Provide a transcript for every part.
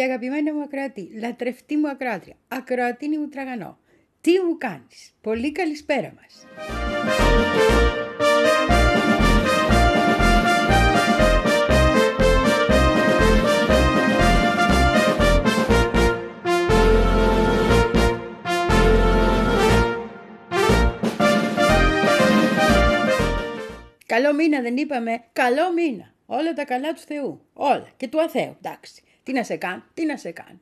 Πολύ αγαπημένη μου ακροατή, λατρευτή μου ακροάτρια, ακροατίνη μου τραγανό. Τι μου κάνεις; Πολύ καλησπέρα μας. Καλό μήνα δεν είπαμε. Καλό μήνα. Όλα τα καλά του Θεού. Όλα. Και του αθέου. Εντάξει. Τι να σε κάνω. Τι να σε κάνω.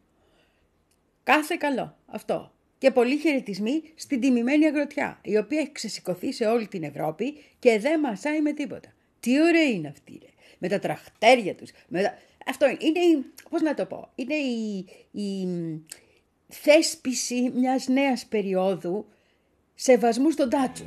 Κάθε καλό. Αυτό. Και πολλοί χαιρετισμοί στην τιμημένη αγροτιά, η οποία έχει ξεσηκωθεί σε όλη την Ευρώπη και δεν μασάει με τίποτα. Τι ωραία είναι αυτή, ρε. Με τα τραχτέρια τους. Με τα... Αυτό είναι, είναι, πώς να το πω, είναι η, η θέσπιση μιας νέας περίοδου σεβασμού στον τάτσο.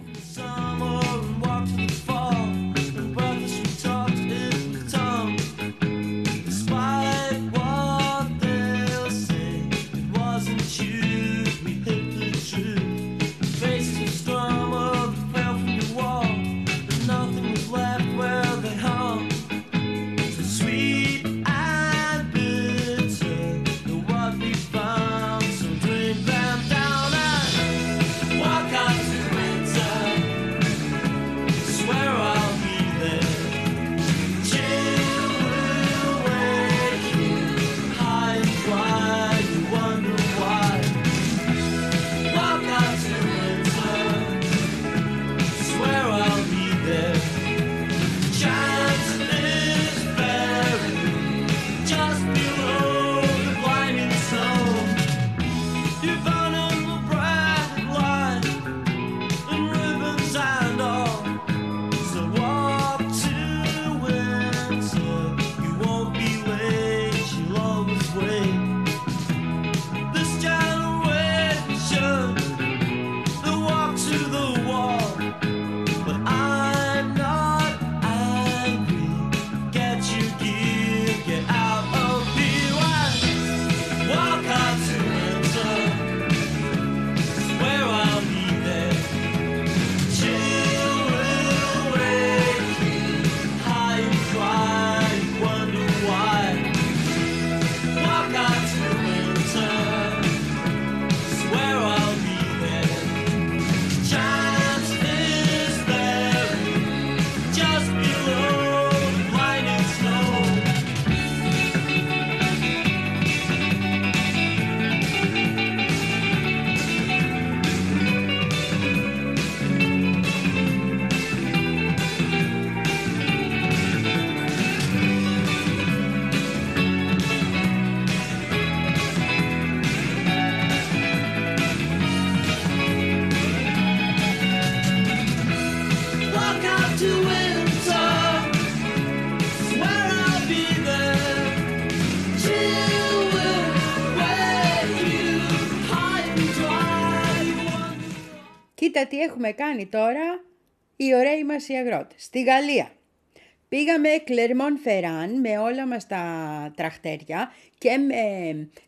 Τι έχουμε κάνει τώρα οι ωραίοι μας οι αγρότες. Στη Γαλλία. Πήγαμε Κλερμόν Φεράν με όλα μας τα τραχτέρια και με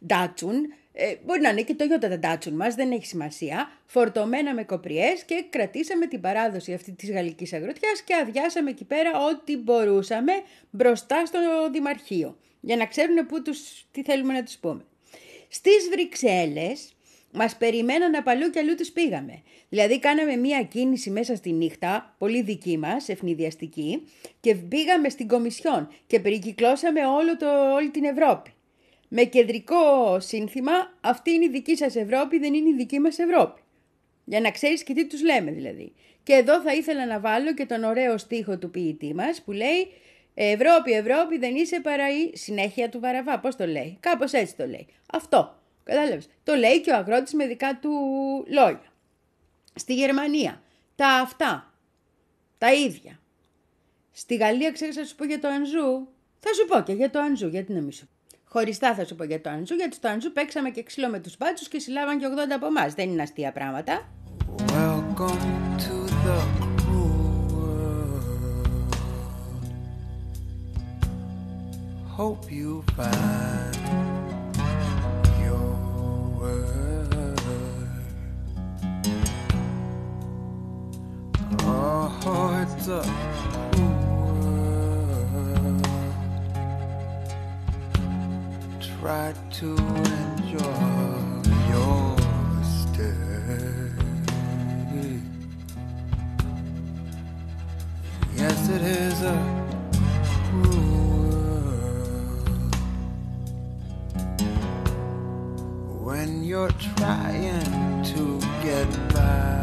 ντάτσουν. Ε, μπορεί να είναι και το γιώτα τα ντάτσουν μας, δεν έχει σημασία. Φορτωμένα με κοπριές και κρατήσαμε την παράδοση αυτή της γαλλικής αγροτιάς και αδειάσαμε εκεί πέρα ό,τι μπορούσαμε μπροστά στο Δημαρχείο. Για να ξέρουν που τους, τι θέλουμε να τους πούμε. Στις Βρυξέλλες Μας περιμέναν απαλού και αλλού τους πήγαμε. Δηλαδή κάναμε μία κίνηση μέσα στη νύχτα, πολύ δική μας, ευνηδιαστική, και πήγαμε στην Κομισιόν και περικυκλώσαμε όλο το, όλη την Ευρώπη. Με κεντρικό σύνθημα, αυτή είναι η δική σας Ευρώπη, δεν είναι η δική μας Ευρώπη. Για να ξέρεις και τι τους λέμε δηλαδή. Και εδώ θα ήθελα να βάλω και τον ωραίο στίχο του ποιητή μας που λέει «Ευρώπη, Ευρώπη δεν είσαι παρά η συνέχεια του Βαραβά». Πώς το λέει; Κάπως έτσι το λέει. Αυτό. Κατάλαβες. Το λέει και ο αγρότης με δικά του λόγια. Στη Γερμανία. Τα αυτά. Τα ίδια. Στη Γαλλία ξέρεις να σου πω για το Ανζού. Θα σου πω και για το Ανζού. Γιατί να μην σου Χωριστά θα σου πω για το Ανζού, γιατί στο Ανζού παίξαμε και ξύλο με τους μπάτσους και συλλάβαν και 80 από εμάς. Δεν είναι αστεία πράγματα. Welcome to the Hope you find hearts up. Try to enjoy your stay. Yes, it is a world when you're trying to get by.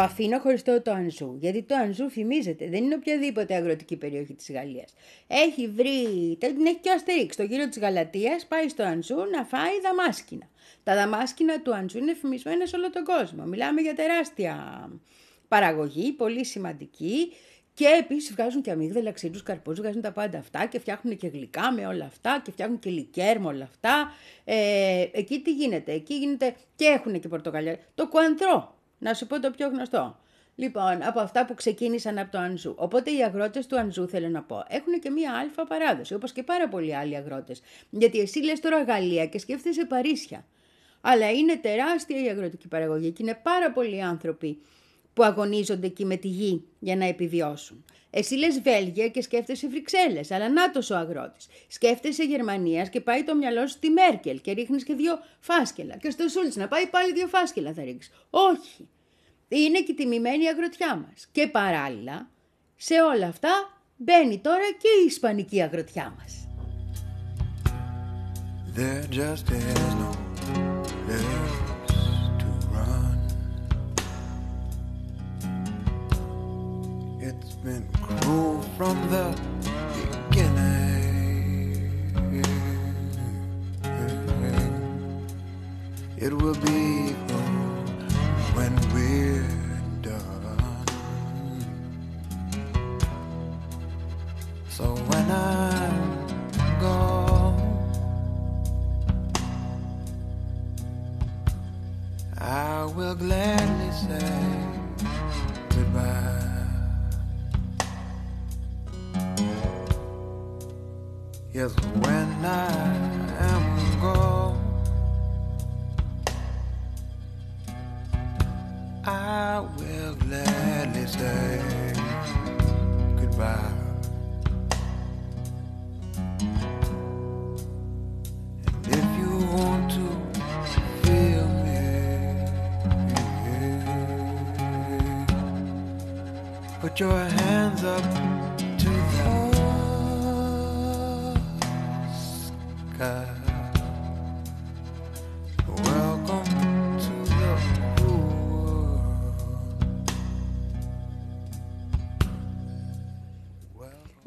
Το αφήνω χωριστό το Ανζού, γιατί το Ανζού φημίζεται, δεν είναι οποιαδήποτε αγροτική περιοχή της Γαλλίας. Έχει βρει, την έχει και ο Αστερίξ, στο γύρο της Γαλατείας πάει στο Ανζού να φάει δαμάσκηνα. Τα δαμάσκηνα του Ανζού είναι φημισμένα σε όλο τον κόσμο. Μιλάμε για τεράστια παραγωγή, πολύ σημαντική. Και επίσης βγάζουν και αμύγδαλα, ξύλου, καρπού, βγάζουν τα πάντα αυτά και φτιάχνουν και γλυκά με όλα αυτά και φτιάχνουν και λικέρ με όλα αυτά. Ε, εκεί τι γίνεται, εκεί γίνεται και έχουν και πορτοκαλιά. Το κουαντρό, να σου πω το πιο γνωστό. Λοιπόν, από αυτά που ξεκίνησαν από το Ανζού. Οπότε οι αγρότες του Ανζού, θέλω να πω, έχουν και μία αλφα παράδοση, όπως και πάρα πολλοί άλλοι αγρότες. Γιατί εσύ λες τώρα Γαλλία και σκέφτεσαι Παρίσια. Αλλά είναι τεράστια η αγροτική παραγωγή και είναι πάρα πολλοί άνθρωποι που αγωνίζονται εκεί με τη γη για να επιβιώσουν. Εσύ λες Βέλγια και σκέφτεσαι Βρυξέλλες, αλλά νάτος ο αγρότης. Σκέφτεσαι Γερμανίας και πάει το μυαλό σου στη Μέρκελ και ρίχνεις και δύο φάσκελα. Και στο Σούλτς να πάει πάλι δύο φάσκελα θα ρίξεις. Όχι. Είναι και η τιμημένη αγροτιά μας. Και παράλληλα, σε όλα αυτά μπαίνει τώρα και η ισπανική αγροτιά μας. There just is no place been cruel from the beginning. It will be when we're done. So when I'm gone. I will gladly say Yes, when I am gone,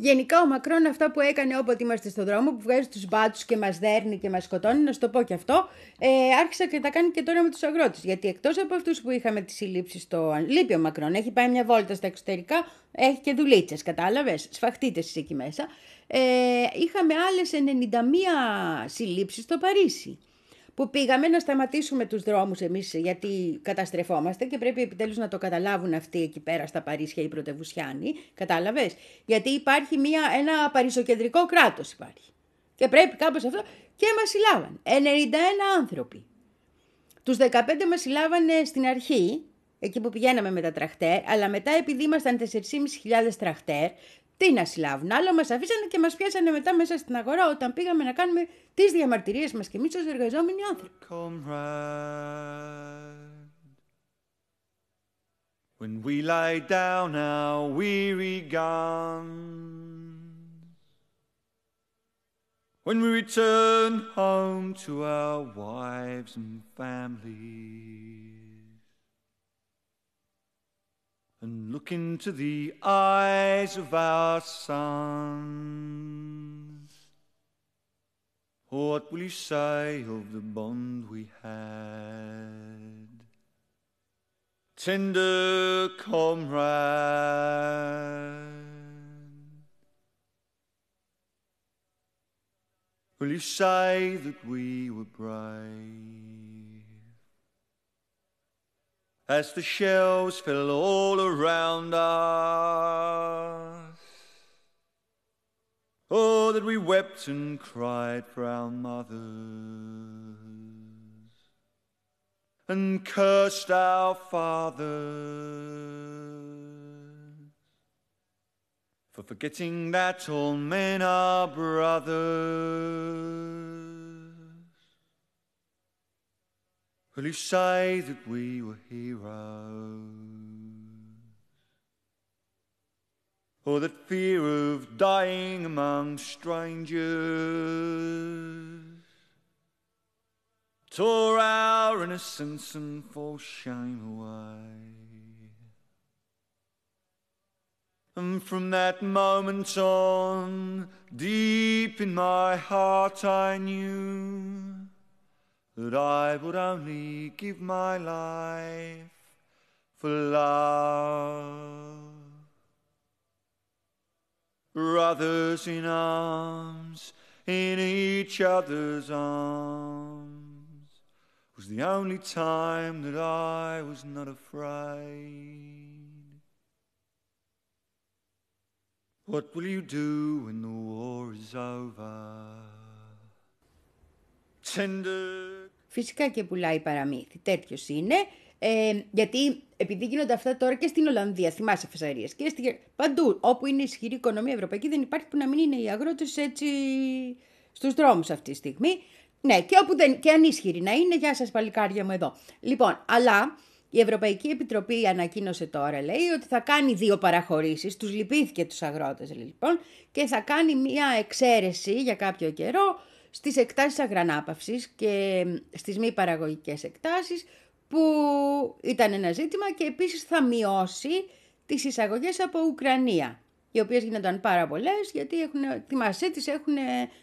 Γενικά ο Μακρόν αυτά που έκανε όποτε είμαστε στον δρόμο, που βγάζει τους μπάτσους και μας δέρνει και μας σκοτώνει, να σου το πω και αυτό, ε, άρχισε και τα κάνει και τώρα με τους αγρότες. Γιατί εκτός από αυτούς που είχαμε τις συλλήψεις στο... Λείπει ο Μακρόν, έχει πάει μια βόλτα στα εξωτερικά, έχει και δουλίτσες, κατάλαβες, σφαχτείτε εσείς εκεί μέσα. Ε, είχαμε άλλες 91 συλλήψεις στο Παρίσι που πήγαμε να σταματήσουμε τους δρόμους εμείς γιατί καταστρεφόμαστε και πρέπει επιτέλους να το καταλάβουν αυτοί εκεί πέρα στα Παρίσια οι πρωτευουσιάνοι, κατάλαβες, γιατί υπάρχει μια, ένα παρισοκεντρικό κράτος υπάρχει και πρέπει κάπως αυτό και μας συλλάβαν, 91 άνθρωποι. Τους 15 μας συλλάβανε στην αρχή, εκεί που πηγαίναμε με τα τραχτέρ, αλλά μετά επειδή ήμασταν 4.500 τραχτέρ, Τι να συλλάβουν. Άλλο μας αφήσανε και μας πιάσανε μετά μέσα στην αγορά όταν πήγαμε να κάνουμε τις διαμαρτυρίες μας και εμείς ως εργαζόμενοι άνθρωποι. comrade. When we lay down our weary guns, when we return home to our wives and families, and look into the eyes of our sons. What will you say of the bond we had? Tender comrade. Will you say that we were brave? As the shells fell all around us. Oh, that we wept and cried for our mothers and cursed our fathers for forgetting that all men are brothers. Will you say that we were heroes? or that fear of dying among strangers tore our innocence and false shame away. And from that moment on, deep in my heart, I knew that I would only give my life for love brothers in arms, in each other's arms, was the only time that I was not afraid. What will you do when the war is over? Tender Φυσικά και πουλάει παραμύθι. Τέτοιος είναι. Ε, γιατί επειδή γίνονται αυτά τώρα και στην Ολλανδία, θυμάσαι φασαρίες και στη, παντού όπου είναι ισχυρή οικονομία ευρωπαϊκή, δεν υπάρχει που να μην είναι οι αγρότες έτσι στους δρόμους αυτή τη στιγμή. Ναι, και όπου δεν, και ανίσχυροι να είναι, γεια σας παλικάρια μου εδώ. Λοιπόν, αλλά η Ευρωπαϊκή Επιτροπή ανακοίνωσε τώρα, λέει, ότι θα κάνει δύο παραχωρήσεις, τους λυπήθηκε τους αγρότες λοιπόν, και θα κάνει μία εξαίρεση για κάποιο καιρό στις εκτάσεις αγρανάπαυσης και στις μη παραγωγικές εκτάσεις, που ήταν ένα ζήτημα και επίσης θα μειώσει τις εισαγωγές από Ουκρανία, οι οποίες γίνονταν πάρα πολλές γιατί έχουν, θυμάσαι, τις έχουν,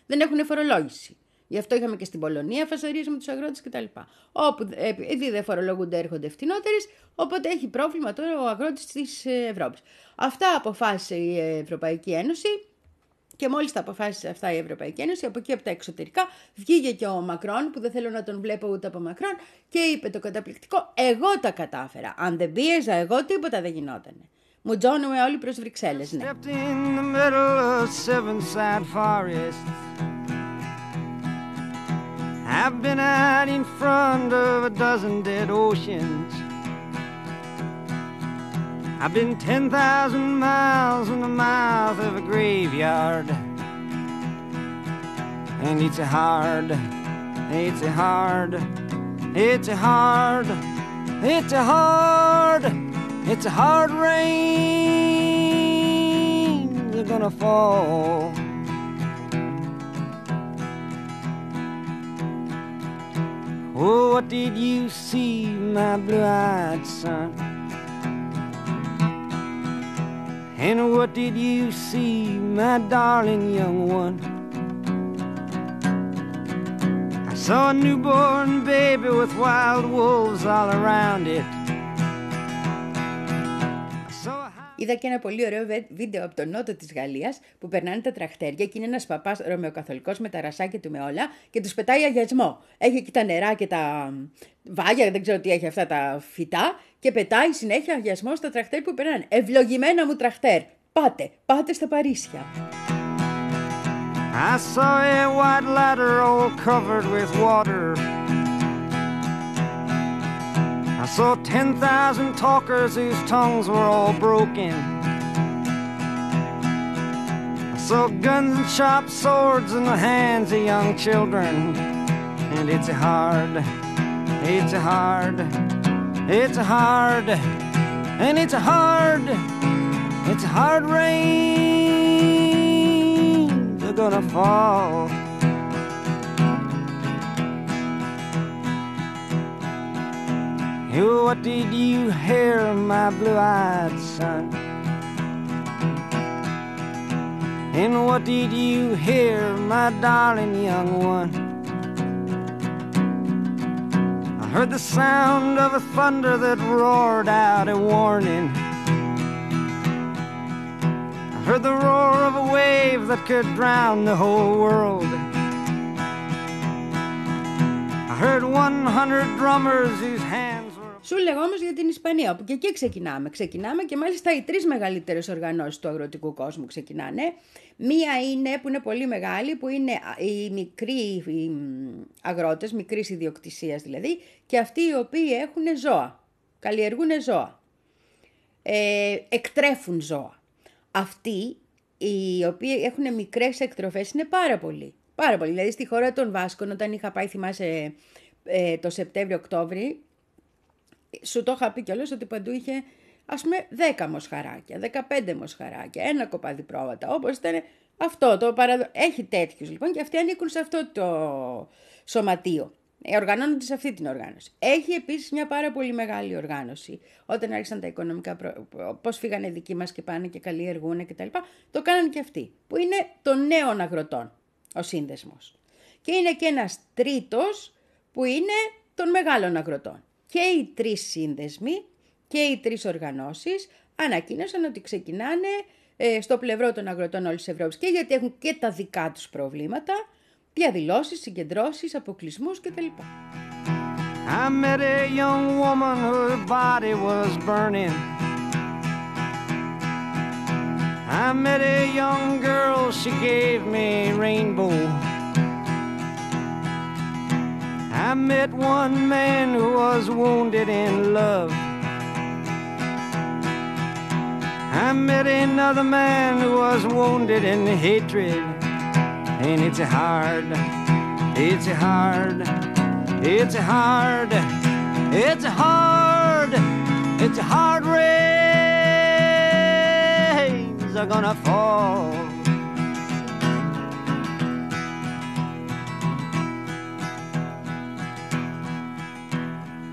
δεν έχουν φορολόγηση. Γι' αυτό είχαμε και στην Πολωνία φασαρίες με τους αγρότες κτλ. Όπου επειδή δεν φορολογούνται έρχονται φτηνότερες, οπότε έχει πρόβλημα τώρα ο αγρότης της Ευρώπης. Αυτά αποφάσισε η Ευρωπαϊκή Ένωση και μόλις τα αποφάσισε αυτά η Ευρωπαϊκή Ένωση, από εκεί από τα εξωτερικά βγήκε και ο Μακρόν, που δεν θέλω να τον βλέπω ούτε από Μακρόν, και είπε το καταπληκτικό, εγώ τα κατάφερα. Αν δεν πίεζα εγώ, τίποτα δεν γινότανε. Μου τζώνουμε όλοι προς Βρυξέλλες, ναι. Stepped in the middle of seven sad forests. I've been out in front of a dozen dead oceans. I've been 10,000 miles in the mouth of a graveyard. And it's a hard, it's a hard, it's a hard, it's a hard, it's a hard rain. You're gonna fall. Oh, what did you see, my blue-eyed son? And what did you see, my darling young one? I saw a newborn baby with wild wolves all around it. Είδα και ένα πολύ ωραίο βε- βίντεο από τον νότο της Γαλλίας που περνάνε τα τραχτέρια και είναι ένας παπάς ρωμαιοκαθολικός με τα ρασάκια του με όλα και τους πετάει αγιασμό. Έχει εκεί τα νερά και τα βάγια, δεν ξέρω τι έχει αυτά τα φυτά και πετάει συνέχεια αγιασμό στα τραχτέρ που περνάνε. Ευλογημένα μου τραχτέρ. Πάτε, πάτε στα Παρίσια. I saw a white ladder all covered with water. I saw 10,000 talkers whose tongues were all broken. I saw guns and sharp swords in the hands of young children. And it's hard, it's hard, it's hard, and it's hard, it's hard rain. They're gonna fall. What did you hear, my blue-eyed son? And what did you hear, my darling young one? I heard the sound of a thunder that roared out a warning. I heard the roar of a wave that could drown the whole world. I heard 100 drummers whose hands. Σου λέγω όμως για την Ισπανία, όπου και εκεί ξεκινάμε. Ξεκινάμε και μάλιστα οι τρεις μεγαλύτερες οργανώσεις του αγροτικού κόσμου ξεκινάνε. Μία είναι που είναι πολύ μεγάλη, που είναι οι μικροί αγρότες, μικρής ιδιοκτησίας δηλαδή, και αυτοί οι οποίοι έχουν ζώα. Καλλιεργούν ζώα. Ε, εκτρέφουν ζώα. Αυτοί οι οποίοι έχουν μικρές εκτροφές είναι πάρα πολλοί. Πάρα πολλοί. Δηλαδή στη χώρα των Βάσκων όταν είχα πάει θυμάσαι ε, το Σεπτέμβριο-Οκτώβρη σου το είχα πει κιόλας ότι παντού είχε ας πούμε 10 μοσχαράκια, 15 μοσχαράκια, ένα κοπάδι πρόβατα, όπως ήταν αυτό το παραδο... Έχει τέτοιους λοιπόν και αυτοί ανήκουν σε αυτό το σωματείο. Ε, οργανώνονται σε αυτή την οργάνωση. Έχει επίσης μια πάρα πολύ μεγάλη οργάνωση. Όταν άρχισαν τα οικονομικά, προ... πώς φύγανε δικοί μας και πάνε και καλλιεργούν κτλ. Το κάνανε και αυτοί. Που είναι των νέων αγροτών ο σύνδεσμος. Και είναι και ένας τρίτος που είναι των μεγάλων αγροτών. Και οι τρεις σύνδεσμοι και οι τρεις οργανώσεις ανακοίνωσαν ότι ξεκινάνε ε, στο πλευρό των αγροτών όλης της Ευρώπης και γιατί έχουν και τα δικά τους προβλήματα, διαδηλώσεις, συγκεντρώσεις, αποκλεισμούς κτλ. I met a young woman whose body was burning. I met a young girl, she gave me a rainbow. I met one man who was wounded in love. I met another man who was wounded in hatred. And it's hard, it's hard, it's hard, it's hard, it's hard rains are gonna fall.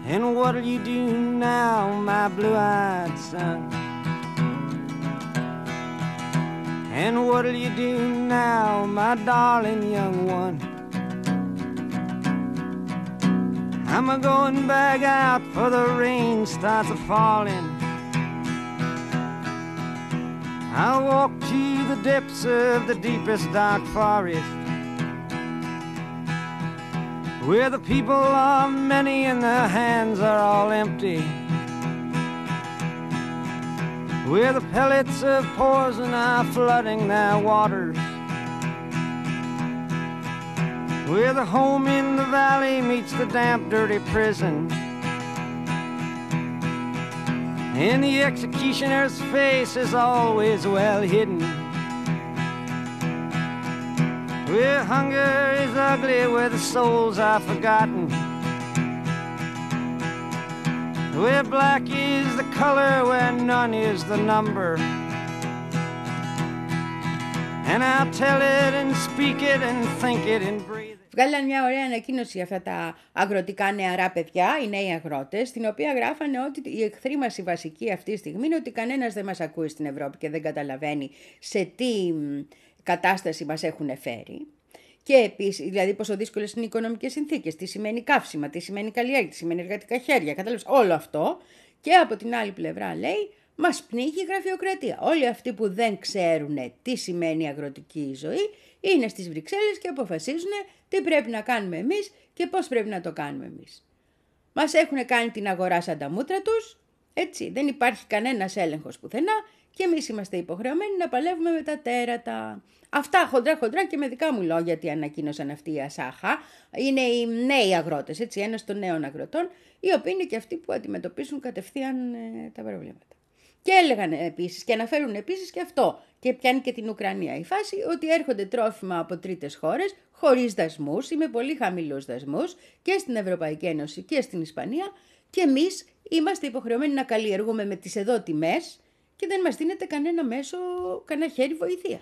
And what'll you do now, my blue-eyed son? And what'll you do now, my darling young one? I'm a going back out for the rain starts a falling. I'll walk to the depths of the deepest dark forest. Where the people are many and their hands are all empty. Where the pellets of poison are flooding their waters. Where the home in the valley meets the damp, dirty prison. And the executioner's face is always well hidden. Where hunger is ugly, where the souls are forgotten. Where black is the color, where none is the number. And I'll tell it and speak it and think it and breathe it. Βγάλαν μια ωραία ανακοίνωση για αυτά τα αγροτικά νεαρά παιδιά, οι νέοι αγρότες, στην οποία γράφανε ότι η εχθρή μα η βασική αυτή τη στιγμή είναι ότι κανένας δεν μας ακούει στην Ευρώπη και δεν καταλαβαίνει σε τι μ, κατάσταση μας έχουν φέρει. Και επίσης, δηλαδή, πόσο δύσκολες είναι οι οικονομικές συνθήκες, τι σημαίνει καύσιμα, τι σημαίνει καλλιέργεια, τι σημαίνει εργατικά χέρια. Κατάλαβες όλο αυτό. Και από την άλλη πλευρά λέει, μας πνίγει η γραφειοκρατία. Όλοι αυτοί που δεν ξέρουν τι σημαίνει η αγροτική ζωή είναι στις Βρυξέλλες και αποφασίζουν τι πρέπει να κάνουμε εμείς και πώς πρέπει να το κάνουμε εμείς. Μας έχουν κάνει την αγορά σαν τα μούτρα τους, έτσι. Δεν υπάρχει κανένας έλεγχος πουθενά και εμείς είμαστε υποχρεωμένοι να παλεύουμε με τα τέρατα. Αυτά χοντρά χοντρά και με δικά μου λόγια τι ανακοίνωσαν αυτοί οι Ασάχα. Είναι οι νέοι αγρότες, έτσι, ένας των νέων αγροτών, οι οποίοι είναι και αυτοί που αντιμετωπίσουν κατευθείαν ε, τα προβλήματα. Και έλεγαν επίσης και αναφέρουν επίσης και αυτό και πιάνει και την Ουκρανία η φάση ότι έρχονται τρόφιμα από τρίτες χώρες χωρίς δασμούς ή με πολύ χαμηλούς δασμούς και στην Ευρωπαϊκή Ένωση και στην Ισπανία και εμείς είμαστε υποχρεωμένοι να καλλιεργούμε με τις εδώ τιμές και δεν μας δίνεται κανένα μέσο, κανένα χέρι βοηθεία.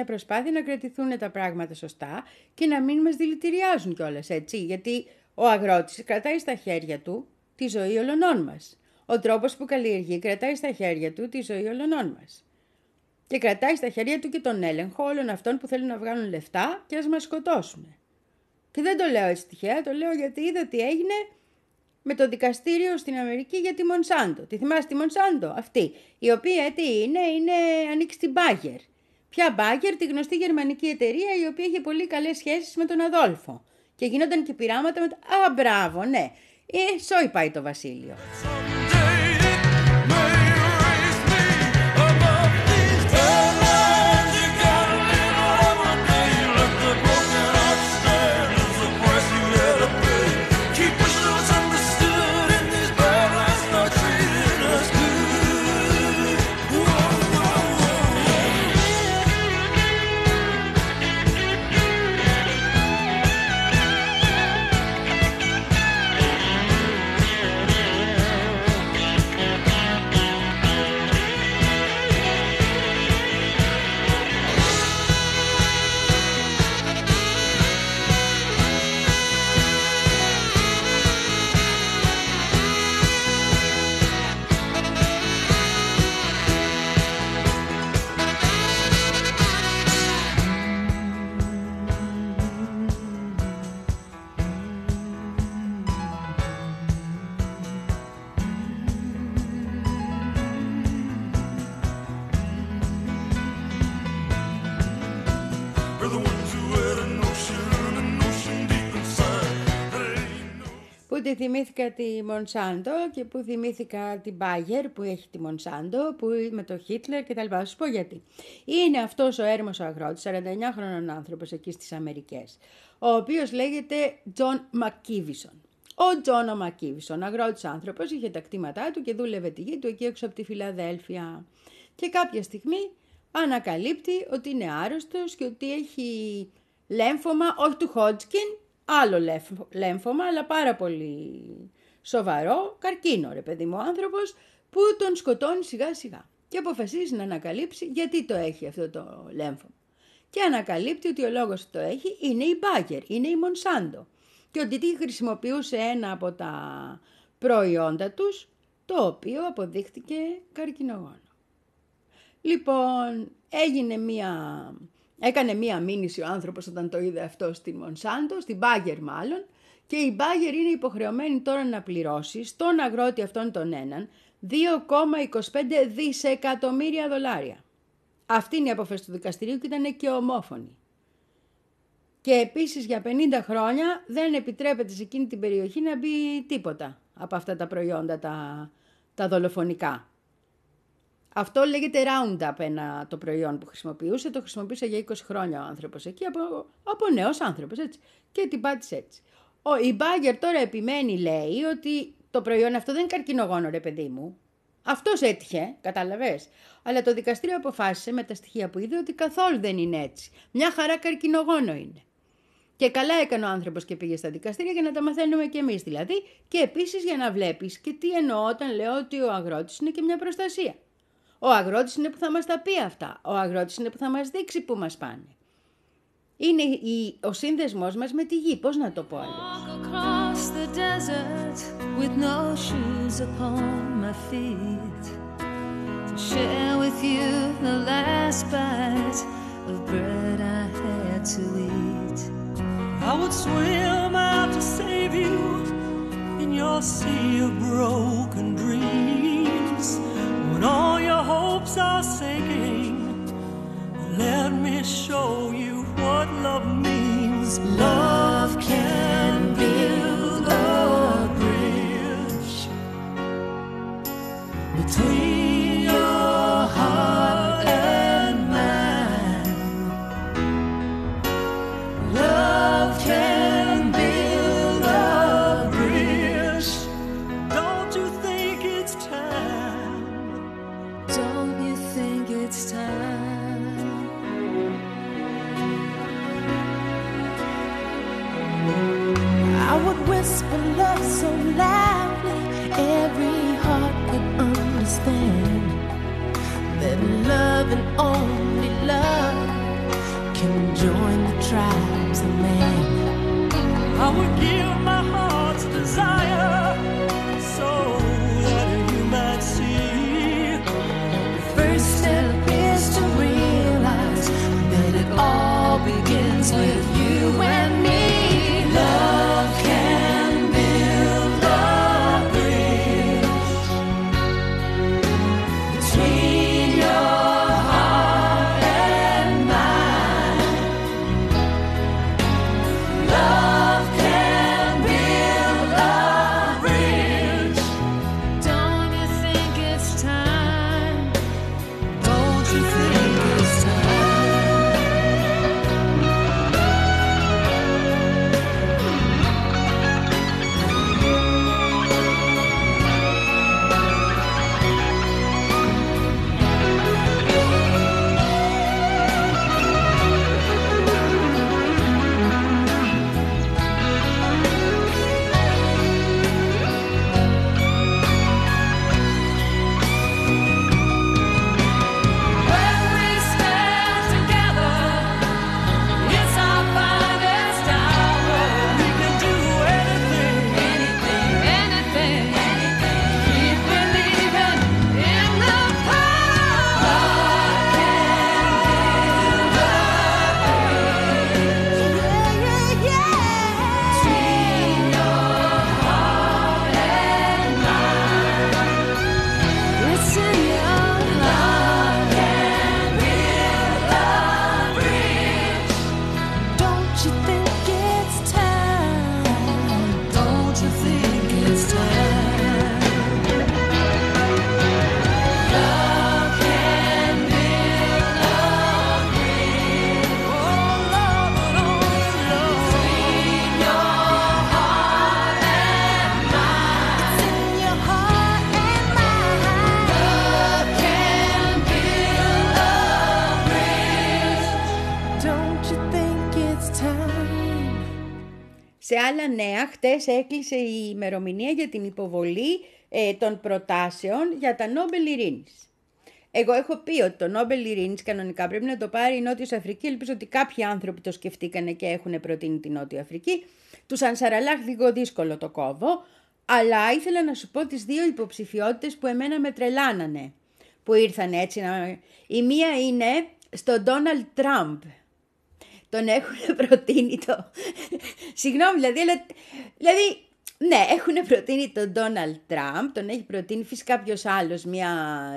Μια προσπάθεια να κρατηθούν τα πράγματα σωστά και να μην μας δηλητηριάζουν κιόλας, έτσι. Γιατί ο αγρότης κρατάει στα χέρια του τη ζωή ολονών μας. Ο τρόπος που καλλιεργεί κρατάει στα χέρια του τη ζωή ολονών μας. Και κρατάει στα χέρια του και τον έλεγχο όλων αυτών που θέλουν να βγάλουν λεφτά και ας μας σκοτώσουν. Και δεν το λέω έτσι τυχαία, το λέω γιατί είδα τι έγινε με το δικαστήριο στην Αμερική για τη Μονσάντο. Τη θυμάστε τη Μονσάντο, αυτή, η οποία τι είναι, είναι ανοίξει την Bayer. Ποια Bayer, τη γνωστή γερμανική εταιρεία η οποία είχε πολύ καλές σχέσεις με τον Αδόλφο. Και γίνονταν και πειράματα με το... Α, μπράβο, ναι. Ε, σόι πάει το βασίλειο. Θυμήθηκα τη Μονσάντο και που θυμήθηκα την Bayer που έχει τη Μονσάντο, που με το Χίτλερ και τα λοιπά. Θα σου πω γιατί. Είναι αυτός ο έρμος ο αγρότης, 49 χρονών άνθρωπος εκεί στις Αμερικές, ο οποίος λέγεται Τζον Μακίβισον. Ο Τζον ο Μακίβισον, αγρότης άνθρωπος, είχε τα κτήματά του και δούλευε τη γη του εκεί έξω από τη Φιλαδέλφια. Και κάποια στιγμή ανακαλύπτει ότι είναι άρρωστος και ότι έχει λέμφωμα, όχι του Χότσκιν, άλλο λέμφ- λέμφωμα, αλλά πάρα πολύ σοβαρό, καρκίνο ρε παιδί μου ο άνθρωπος, που τον σκοτώνει σιγά σιγά. Και αποφασίζει να ανακαλύψει γιατί το έχει αυτό το λέμφωμα. Και ανακαλύπτει ότι ο λόγος που το έχει είναι η Bayer, είναι η Monsanto. Και ότι τι χρησιμοποιούσε ένα από τα προϊόντα τους, το οποίο αποδείχτηκε καρκινογόνο. Λοιπόν, έγινε μία... Έκανε μία μήνυση ο άνθρωπος όταν το είδε αυτό στη Μονσάντο, στην Μπάγκερ μάλλον, και η Μπάγκερ είναι υποχρεωμένη τώρα να πληρώσει στον αγρότη αυτόν τον έναν 2,25 δισεκατομμύρια δολάρια. Αυτή είναι η απόφαση του δικαστηρίου και ήταν και ομόφωνη. Και επίσης για 50 χρόνια δεν επιτρέπεται σε εκείνη την περιοχή να μπει τίποτα από αυτά τα προϊόντα τα, τα δολοφονικά. Αυτό λέγεται Roundup ένα το προϊόν που χρησιμοποιούσε. Το χρησιμοποιούσε για 20 χρόνια ο άνθρωπος εκεί, από, από νέος άνθρωπος, έτσι. Και την πάτησε έτσι. Ο, η Bayer τώρα επιμένει, λέει, ότι το προϊόν αυτό δεν είναι καρκινογόνο, ρε παιδί μου. Αυτός έτυχε, κατάλαβες. Αλλά το δικαστήριο αποφάσισε με τα στοιχεία που είδε ότι καθόλου δεν είναι έτσι. Μια χαρά καρκινογόνο είναι. Και καλά έκανε ο άνθρωπος και πήγε στα δικαστήρια για να τα μαθαίνουμε κι εμείς δηλαδή και επίσης για να βλέπεις και τι εννοώ όταν λέω ότι ο αγρότης είναι και μια προστασία. Ο αγρότης είναι που θα μας τα πει αυτά. Ο αγρότης είναι που θα μας δείξει που μας πάνε. Είναι ο σύνδεσμός μας με τη γη. Πώς να το πω άλλος; When all your hopes are sinking, let me show you what love means. Love can build a bridge between every heart could understand that love and only love can join the tribes of man. I would give my heart's desire so that you might see. The first step is to realize that it all begins with άλλα νέα, χτες έκλεισε η ημερομηνία για την υποβολή ε, των προτάσεων για τα Νόμπελ Ειρήνης. Εγώ έχω πει ότι το Νόμπελ Ειρήνης κανονικά πρέπει να το πάρει η Νότιος Αφρική. Ελπίζω ότι κάποιοι άνθρωποι το σκεφτήκανε και έχουν προτείνει τη Νότια Αφρική. Τους Ανσαραλάχ λίγο δύσκολο το κόβω. Αλλά ήθελα να σου πω τις δύο υποψηφιότητες που εμένα με τρελάνανε. Που ήρθαν έτσι να... Η μία είναι στον Ντόναλτ Τραμπ τον έχουν προτείνει το... Συγγνώμη, δηλαδή, αλλά... δηλαδή, ναι, έχουν προτείνει τον Ντόναλτ Τραμπ, τον έχει προτείνει φυσικά κάποιος άλλος, μια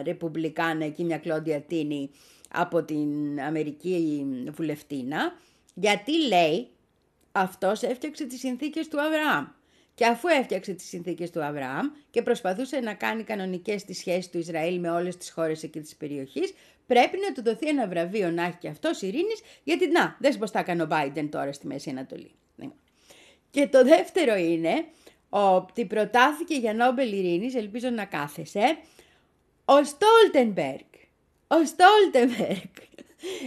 ρεπουμπλικάνα εκεί, μια Κλόντια Τίνη από την Αμερική βουλευτήνα, γιατί λέει αυτός έφτιαξε τις συνθήκες του Αβραάμ. Και αφού έφτιαξε τις συνθήκες του Αβραάμ και προσπαθούσε να κάνει κανονικές τις σχέσεις του Ισραήλ με όλες τις χώρες εκεί της περιοχής, πρέπει να του δοθεί ένα βραβείο να έχει και αυτός ειρήνης, γιατί να, δες πως τα έκανε ο Biden τώρα στη Μέση Ανατολή. Ναι. Και το δεύτερο είναι ότι προτάθηκε για Νόμπελ Ειρήνης, ελπίζω να κάθεσαι, Ο Στόλτενμπεργκ. Ο Στόλτενμπεργκ.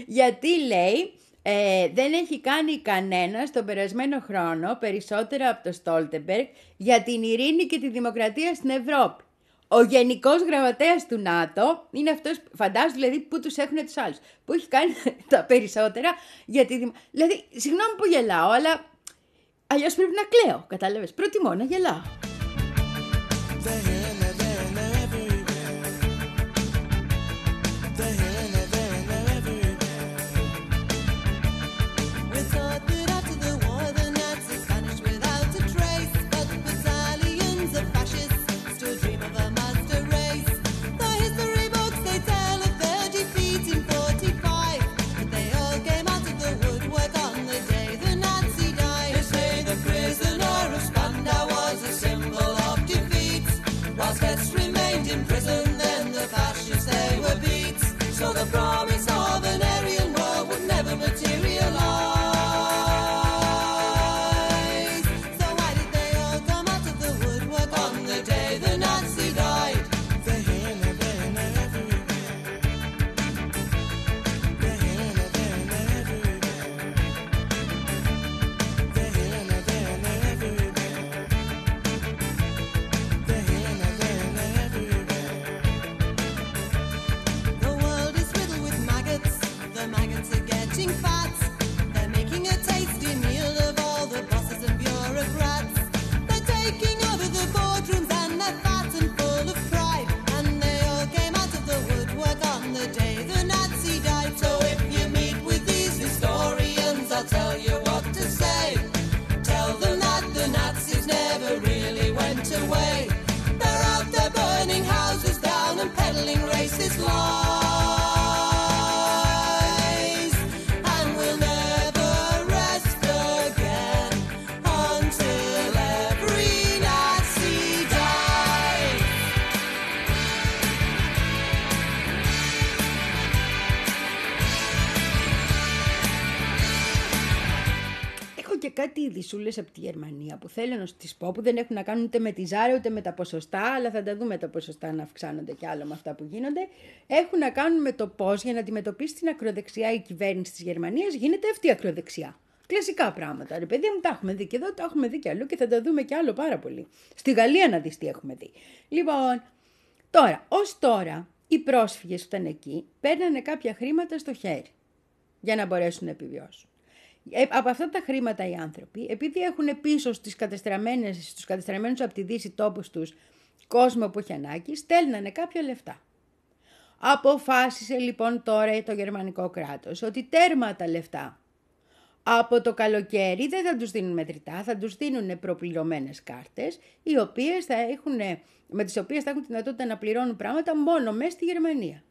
Γιατί λέει ε, δεν έχει κάνει κανένας τον περασμένο χρόνο περισσότερο από το Στόλτεμπεργκ για την ειρήνη και τη δημοκρατία στην Ευρώπη. Ο γενικός γραμματέας του ΝΑΤΟ είναι αυτός, φαντάζομαι δηλαδή, που τους έχουν τους άλλους. Που έχει κάνει τα περισσότερα για τη δημοκρατία. Δηλαδή, συγγνώμη που γελάω, αλλά αλλιώς πρέπει να κλαίω. Κατάλαβες. Προτιμώ να γελάω. In prison. Then the fascists they were beat. So the promise Έχω και κάτι ειδισούλε από τη Γερμανία που θέλω να τις πω που δεν έχουν να κάνουν ούτε με τη Ζάρα ούτε με τα ποσοστά, αλλά θα τα δούμε τα ποσοστά να αυξάνονται κι άλλο με αυτά που γίνονται. Έχουν να κάνουν με το πώς για να αντιμετωπίσει την ακροδεξιά η κυβέρνηση της Γερμανίας γίνεται αυτή η ακροδεξιά. Κλασικά πράγματα. Ρε παιδί μου, τα έχουμε δει και εδώ, τα έχουμε δει κι αλλού και θα τα δούμε κι άλλο πάρα πολύ. Στη Γαλλία να δεις τι έχουμε δει. Λοιπόν, τώρα, ως τώρα, οι πρόσφυγες που ήταν εκεί παίρνανε κάποια χρήματα στο χέρι για να μπορέσουν να επιβιώσουν. Ε, από αυτά τα χρήματα οι άνθρωποι, επειδή έχουν πίσω στις κατεστραμμένες, στους κατεστραμμένους από τη Δύση τόπους τους κόσμο που έχει ανάγκη, στέλνανε κάποια λεφτά. Αποφάσισε λοιπόν τώρα το γερμανικό κράτος ότι τέρμα τα λεφτά. Από το καλοκαίρι δεν θα τους δίνουν μετρητά, θα τους δίνουν προπληρωμένες κάρτες, οι οποίες θα έχουν, με τις οποίες θα έχουν τη δυνατότητα να πληρώνουν πράγματα μόνο μέσα στη Γερμανία.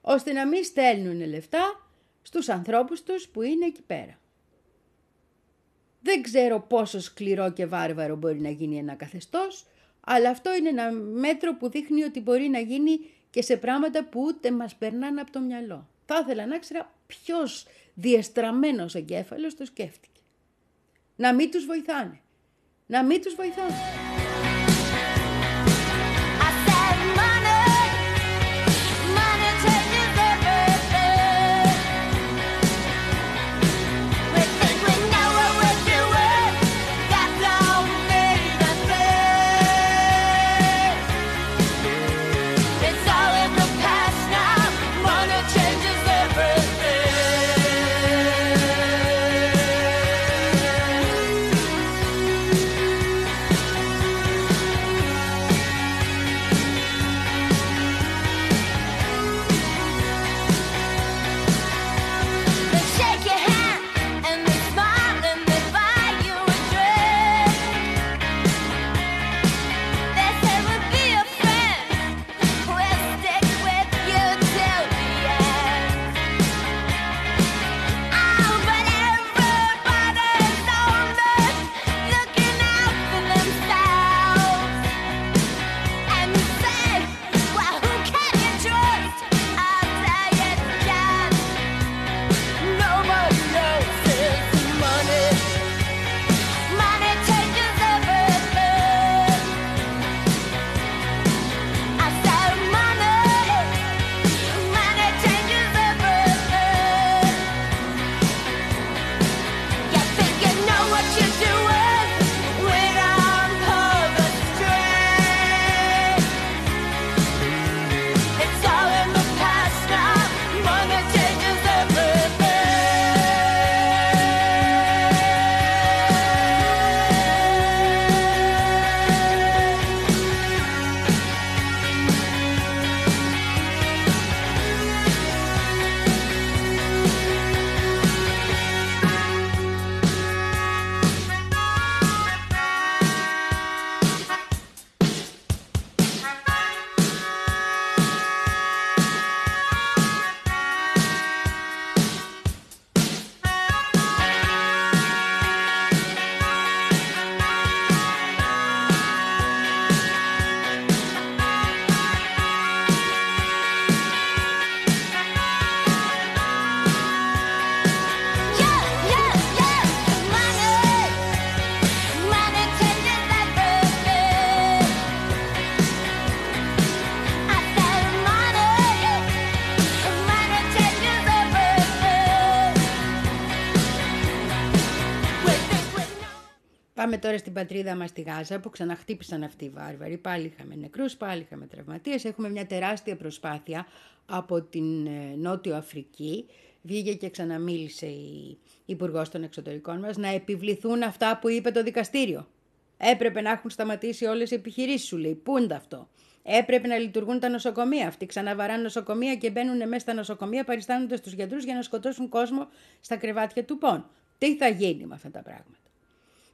Ώστε να μην στέλνουν λεφτά στους ανθρώπους τους που είναι εκεί πέρα. Δεν ξέρω πόσο σκληρό και βάρβαρο μπορεί να γίνει ένα καθεστώς, αλλά αυτό είναι ένα μέτρο που δείχνει ότι μπορεί να γίνει και σε πράγματα που ούτε μας περνάνε από το μυαλό. Θα ήθελα να ξέρα ποιος διεστραμμένος εγκέφαλος το σκέφτηκε. Να μην τους βοηθάνε. Να μην τους βοηθάνε. Πάμε τώρα στην πατρίδα μας στη Γάζα που ξαναχτύπησαν αυτοί οι βάρβαροι. Πάλι είχαμε νεκρούς, πάλι είχαμε τραυματίες. Έχουμε μια τεράστια προσπάθεια από την ε, Νότιο Αφρική. Βγήκε και ξαναμίλησε η Υπουργός των Εξωτερικών μας να επιβληθούν αυτά που είπε το δικαστήριο. Έπρεπε να έχουν σταματήσει όλες οι επιχειρήσεις σου λέει. Πού είναι αυτό; Έπρεπε να λειτουργούν τα νοσοκομεία. Αυτοί ξαναβαράνε νοσοκομεία και μπαίνουν μέσα στα νοσοκομεία παριστάνοντας τους γιατρούς για να σκοτώσουν κόσμο στα κρεβάτια του πόν. Τι θα γίνει με αυτά τα πράγματα;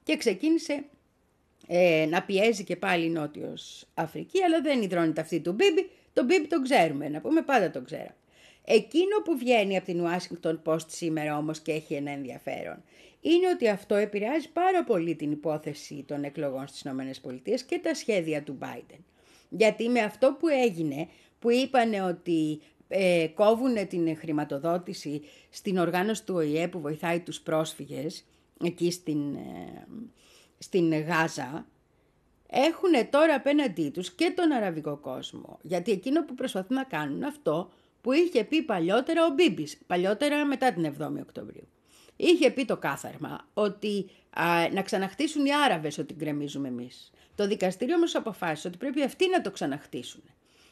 Και ξεκίνησε ε, να πιέζει και πάλι η Νότιος Αφρική, αλλά δεν υδρώνεται αυτή του Μπίμπι. Τον Μπίμπι τον ξέρουμε, να πούμε πάντα τον ξέραμε. Εκείνο που βγαίνει από την Washington Post σήμερα όμως και έχει ένα ενδιαφέρον είναι ότι αυτό επηρεάζει πάρα πολύ την υπόθεση των εκλογών στις ΗΠΑ και τα σχέδια του Biden. Γιατί με αυτό που έγινε, που είπανε ότι ε, κόβουν την χρηματοδότηση στην οργάνωση του ΟΗΕ που βοηθάει τους πρόσφυγες εκεί στην, ε, στην Γάζα, έχουν τώρα απέναντί τους και τον αραβικό κόσμο. Γιατί εκείνο που προσπαθούν να κάνουν αυτό που είχε πει παλιότερα ο Μπίμπης, παλιότερα μετά την 7η Οκτωβρίου. Είχε πει το κάθαρμα ότι α, να ξαναχτίσουν οι Άραβες ότι γκρεμίζουμε εμείς. Το δικαστήριο όμως αποφάσισε ότι πρέπει αυτοί να το ξαναχτίσουν.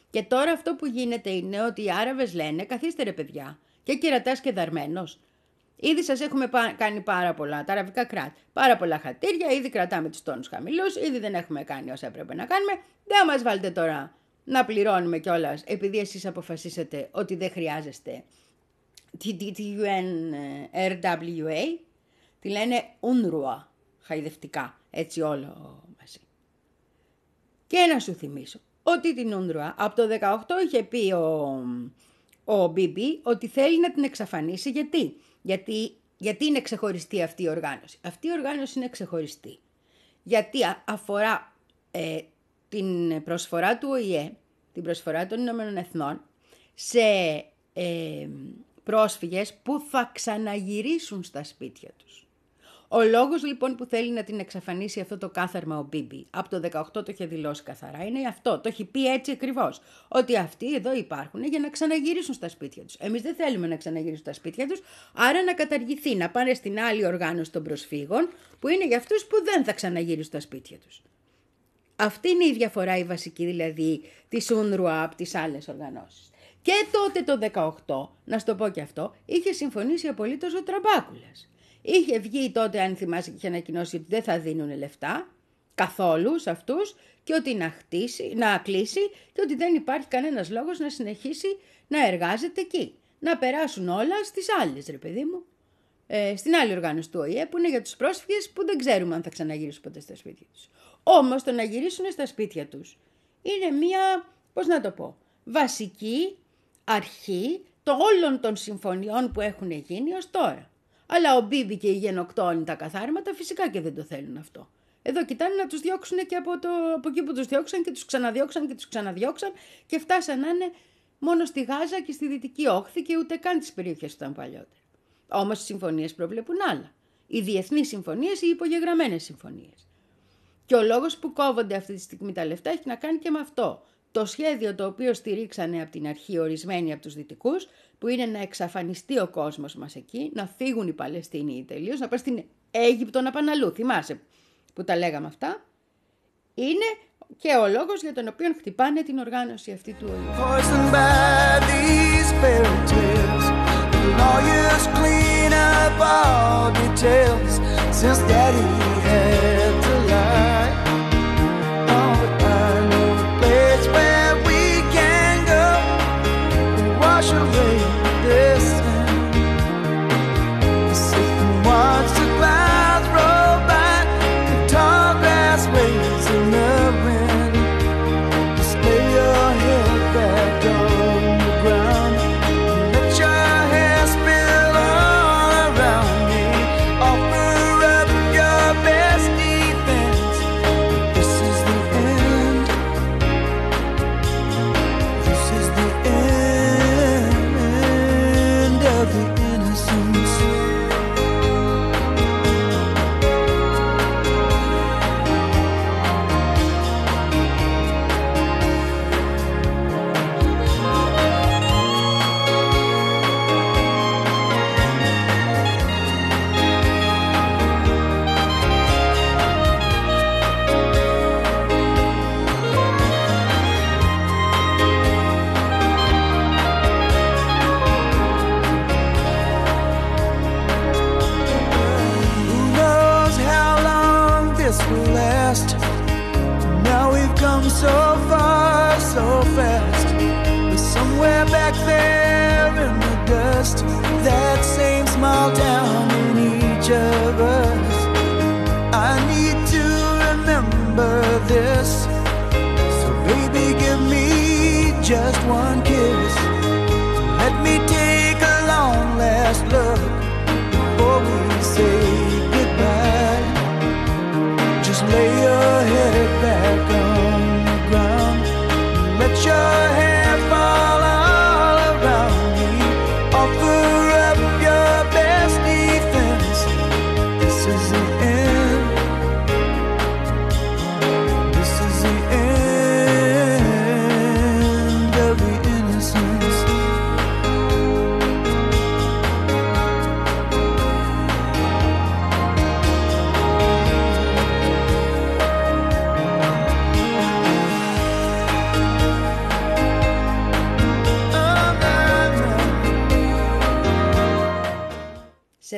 Και τώρα αυτό που γίνεται είναι ότι οι Άραβες λένε καθίστε ρε παιδιά και κερατάς και δαρμένος. Ήδη σας έχουμε πά- κάνει πάρα πολλά, τα αραβικά κράτη, πάρα πολλά χατήρια, ήδη κρατάμε τους τόνους χαμηλούς, ήδη δεν έχουμε κάνει όσα έπρεπε να κάνουμε. Δεν μας βάλετε τώρα να πληρώνουμε κιόλας επειδή εσείς αποφασίσατε ότι δεν χρειάζεστε τη, τη, τη UNRWA, τη λένε UNRWA, χαϊδευτικά, έτσι όλο μαζί. Και να σου θυμίσω ότι την UNRWA από το 18 είχε πει ο, ο Μπίμπι ότι θέλει να την εξαφανίσει. Γιατί; Γιατί, γιατί είναι ξεχωριστή αυτή η οργάνωση. Αυτή η οργάνωση είναι ξεχωριστή. Γιατί α- αφορά ε, την προσφορά του ΟΗΕ, την προσφορά των Ηνωμένων Εθνών, σε ε, πρόσφυγες που θα ξαναγυρίσουν στα σπίτια τους. Ο λόγος λοιπόν που θέλει να την εξαφανίσει αυτό το κάθαρμα ο Μπίμπι, από το 18 το είχε δηλώσει καθαρά, είναι αυτό. Το έχει πει έτσι ακριβώς. Ότι αυτοί εδώ υπάρχουν για να ξαναγυρίσουν στα σπίτια τους. Εμείς δεν θέλουμε να ξαναγυρίσουν στα σπίτια τους, άρα να καταργηθεί, να πάνε στην άλλη οργάνωση των προσφύγων, που είναι για αυτούς που δεν θα ξαναγυρίσουν στα σπίτια τους. Αυτή είναι η διαφορά η βασική δηλαδή της UNRWA από τις άλλες οργανώσεις. Και τότε το 18, να σου το πω και αυτό, είχε συμφωνήσει απολύτως ο Τραμπάκουλας. Είχε βγει τότε, αν θυμάσαι, και είχε ανακοινώσει ότι δεν θα δίνουν λεφτά καθόλους σε αυτούς και ότι να, χτίσει, να κλείσει και ότι δεν υπάρχει κανένας λόγος να συνεχίσει να εργάζεται εκεί. Να περάσουν όλα στις άλλες, ρε παιδί μου. Ε, στην άλλη οργάνωση του ΟΗΕ που είναι για τους πρόσφυγες που δεν ξέρουμε αν θα ξαναγυρίσουν ποτέ στα σπίτια τους. Όμως το να γυρίσουν στα σπίτια τους είναι μία, πώς να το πω, βασική αρχή των όλων των συμφωνιών που έχουν γίνει ως τώρα. Αλλά ο Μπίμπι και οι γενοκτόνοι τα καθάρματα φυσικά και δεν το θέλουν αυτό. Εδώ κοιτάνε να τους διώξουν και από, το, από εκεί που τους διώξαν και τους ξαναδιώξαν και τους ξαναδιώξαν και φτάσαν να είναι μόνο στη Γάζα και στη Δυτική Όχθη και ούτε καν τις περιοχές που ήταν παλιότερα. Όμως οι συμφωνίες προβλέπουν άλλα. Οι διεθνείς συμφωνίες ή οι υπογεγραμμένες συμφωνίες. Και ο λόγος που κόβονται αυτή τη στιγμή τα λεφτά έχει να κάνει και με αυτό. Το σχέδιο το οποίο στηρίξανε από την αρχή ορισμένοι από τους δυτικούς, που είναι να εξαφανιστεί ο κόσμος μας εκεί, να φύγουν οι Παλαιστίνοι τελείως, να πάνε στην Αίγυπτο να πάνε αλλού. Θυμάσαι που τα λέγαμε αυτά. Είναι και ο λόγος για τον οποίο χτυπάνε την οργάνωση αυτή του ΟΗΕ. Fast. But somewhere back there in the dust, that same small town in each of us. I need to remember this. So, baby, give me just one kiss.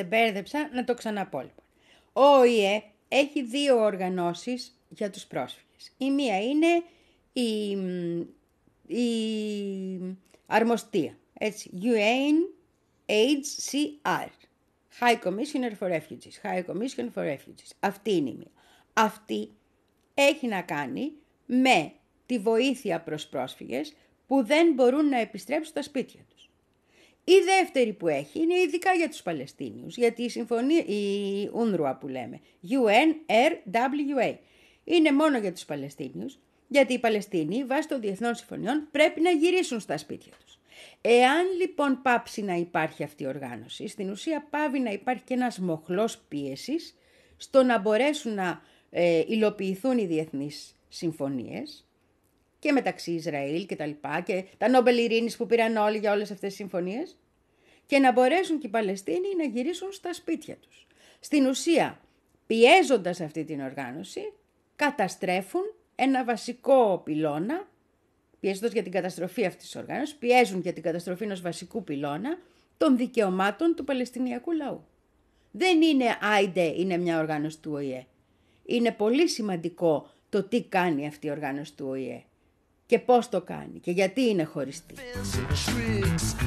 Σε μπέρδεψα να το ξαναπώ λοιπόν. Ο ΟΗΕ έχει δύο οργανώσεις για τους πρόσφυγες. Η μία είναι η, μ, η αρμοστία, έτσι, UNHCR, High Commissioner for Refugees, High Commission for Refugees. Αυτή είναι η μία. Αυτή έχει να κάνει με τη βοήθεια προς πρόσφυγες που δεν μπορούν να επιστρέψουν στα σπίτια τους. Η δεύτερη που έχει είναι ειδικά για τους Παλαιστίνιους, γιατί η συμφωνία, η UNRWA που λέμε, UNRWA, είναι μόνο για τους Παλαιστίνιους, γιατί οι Παλαιστίνοι βάσει των διεθνών συμφωνιών πρέπει να γυρίσουν στα σπίτια τους. Εάν λοιπόν πάψει να υπάρχει αυτή η οργάνωση, στην ουσία πάβει να υπάρχει και ένας μοχλός πίεσης στο να μπορέσουν να ε, υλοποιηθούν οι διεθνείς συμφωνίες και μεταξύ Ισραήλ και τα λοιπά και τα Νόμπελ Ειρήνης που πήραν όλοι για όλες αυτές τις συμφωνίες και να μπορέσουν και οι Παλαιστίνοι να γυρίσουν στα σπίτια τους. Στην ουσία, πιέζοντας αυτή την οργάνωση, καταστρέφουν ένα βασικό πυλώνα, πιέζοντας για την καταστροφή αυτής της οργάνωσης, πιέζουν για την καταστροφή ενός βασικού πυλώνα των δικαιωμάτων του Παλαιστινιακού λαού. Δεν είναι άιντε, είναι μια οργάνωση του ΟΗΕ. Είναι πολύ σημαντικό το τι κάνει αυτή η οργάνωση του ΟΗΕ και πώς το κάνει και γιατί είναι χωριστή. fancy tricks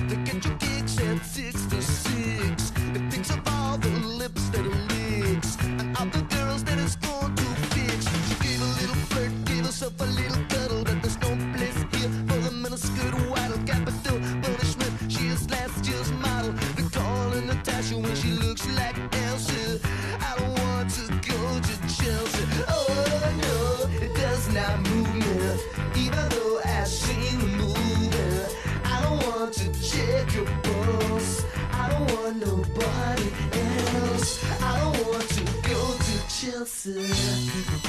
Chelsea.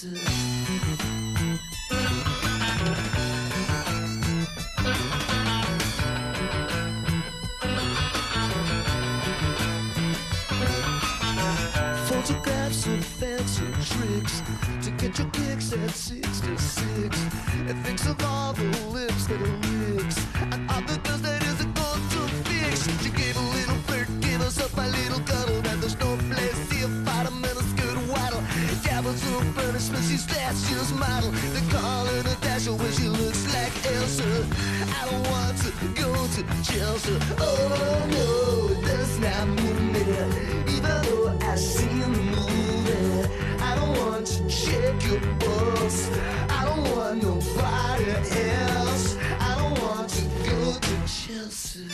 Photographs of fancy tricks to get your kicks at six to six. Thinks of all the lips that it want to go to Chelsea. Oh no, that's not move me. Even though I've seen the movie, I don't want to check your pulse. I don't want nobody else. I don't want to go to Chelsea.